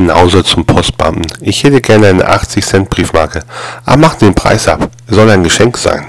Knause zum Postbeamten. Ich hätte gerne eine 80 Cent Briefmarke. Ah, mach den Preis ab. Soll ein Geschenk sein.